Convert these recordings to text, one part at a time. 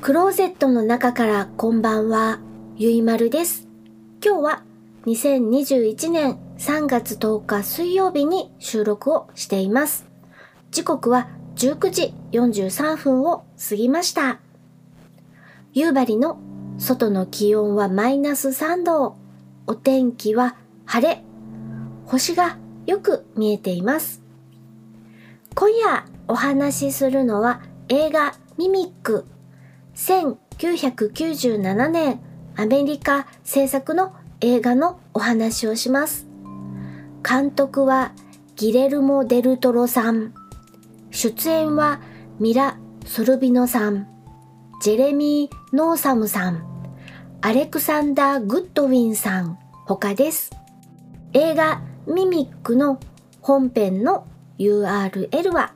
クローゼットの中からこんばんは、ゆいまるです。今日は2021年3月10日水曜日に収録をしています。時刻は19時43分を過ぎました。夕張の外の気温はマイナス3度。お天気は晴れ。星がよく見えています。今夜お話しするのは映画ミミック。1997年アメリカ制作の映画のお話をします。監督はギレルモ・デルトロさん。出演はミラ・ソルビノさん。ジェレミー・ノーサムさん。アレクサンダー・グッドウィンさん。他です。映画ミミックの本編の URL は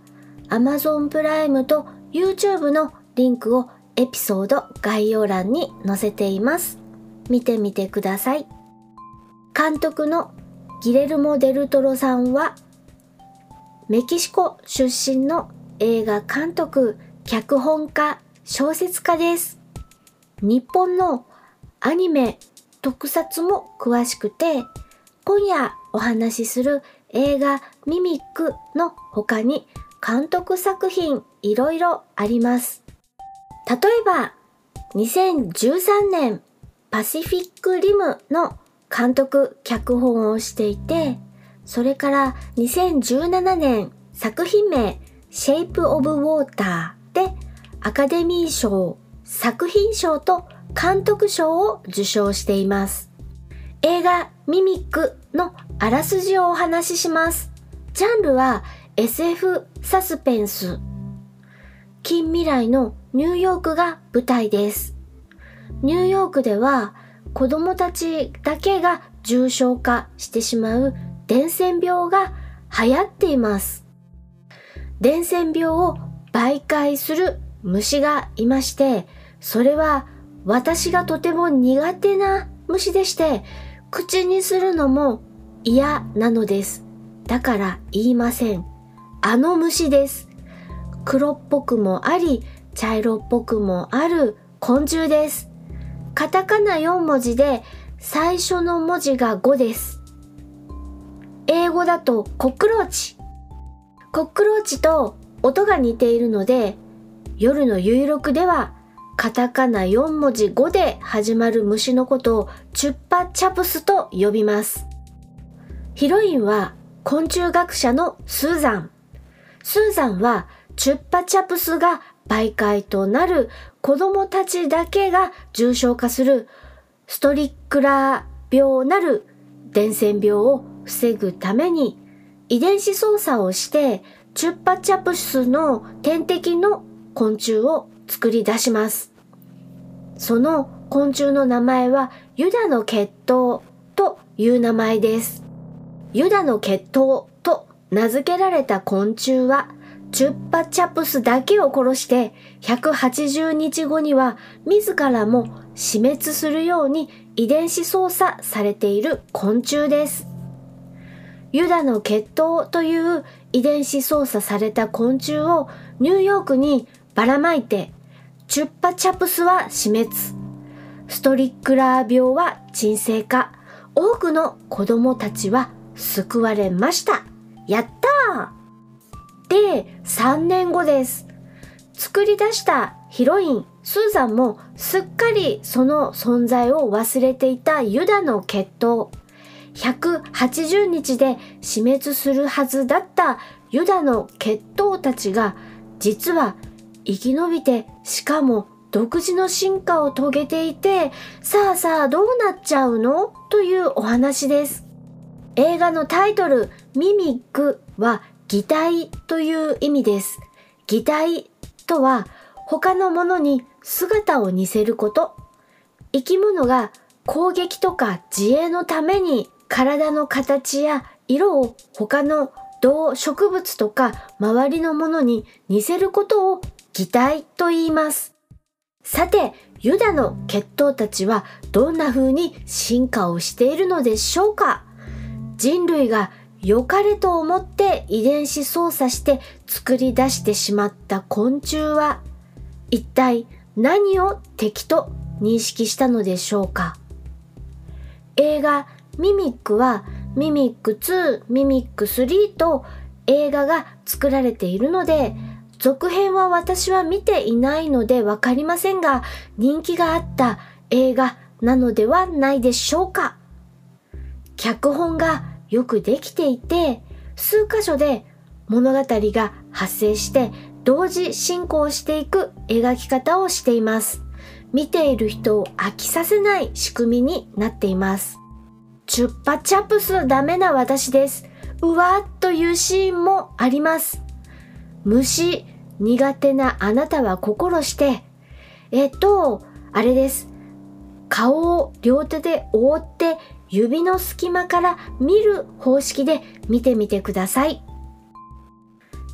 Amazon プライムと YouTube のリンクをエピソード概要欄に載せています。見てみてください。監督のギレルモ・デルトロさんはメキシコ出身の映画監督、脚本家、小説家です。日本のアニメ、特撮も詳しくて、今夜お話しする映画ミミックの他に監督作品いろいろあります。例えば、2013年パシフィックリムの監督脚本をしていて、それから2017年作品名シェイプオブウォーターでアカデミー賞作品賞と監督賞を受賞しています。映画ミミックのあらすじをお話しします。ジャンルは SF サスペンス。近未来のニューヨークが舞台です。ニューヨークでは子供たちだけが重症化してしまう伝染病が流行っています。伝染病を媒介する虫がいまして、それは私がとても苦手な虫でして、口にするのも嫌なのです。だから言いません。あの虫です。黒っぽくもあり、茶色っぽくもある昆虫です。カタカナ4文字で最初の文字が5です。英語だとコックローチ。コックローチと音が似ているので、夜の有力ではカタカナ4文字5で始まる虫のことをチュッパチャプスと呼びます。ヒロインは昆虫学者のスーザン。スーザンはチュッパチャプスが媒介となる子供たちだけが重症化するストリックラー病なる伝染病を防ぐために遺伝子操作をしてチュッパチャプスの天敵の昆虫を作り出します。その昆虫の名前はユダの血統という名前です。ユダの血統と名付けられた昆虫はチュッパチャプスだけを殺して180日後には自らも死滅するように遺伝子操作されている昆虫です。ユダの血統という遺伝子操作された昆虫をニューヨークにばらまいてチュッパチャプスは死滅。ストリックラー病は沈静化。多くの子供たちは救われました。やったーで、3年後です。作り出したヒロイン、スーザンもすっかりその存在を忘れていたユダの血統。180日で死滅するはずだったユダの血統たちが実は生き延びてしかも独自の進化を遂げていてさあさあどうなっちゃうの？というお話です。映画のタイトルミミックは擬態という意味です。擬態とは他のものに姿を似せること。生き物が攻撃とか自衛のために体の形や色を他の動植物とか周りのものに似せることを擬態と言います。さて、ユダの血統たちはどんな風に進化をしているのでしょうか？人類が良かれと思って遺伝子操作して作り出してしまった昆虫は一体何を敵と認識したのでしょうか？映画ミミックはミミック2、ミミック3と映画が作られているので続編は私は見ていないのでわかりませんが人気があった映画なのではないでしょうか？脚本がよくできていて数箇所で物語が発生して同時進行していく描き方をしています。見ている人を飽きさせない仕組みになっています。チュッパチャプスダメな私です。うわっというシーンもあります。虫苦手なあなたは心して、えっと、あれです。顔を両手で覆って指の隙間から見る方式で見てみてください。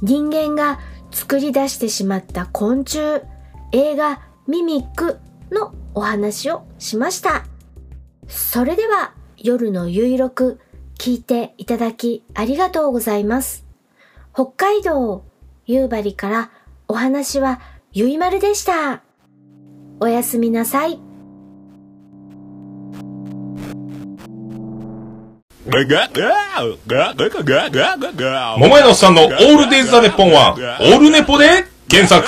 人間が作り出してしまった昆虫、映画ミミックのお話をしました。それでは夜のゆいろく聞いていただきありがとうございます。北海道夕張からお話はゆいまるでした。おやすみなさい。桃井のおっさんのオールデイズ・ザ・ネッポンは、オールネポで検索。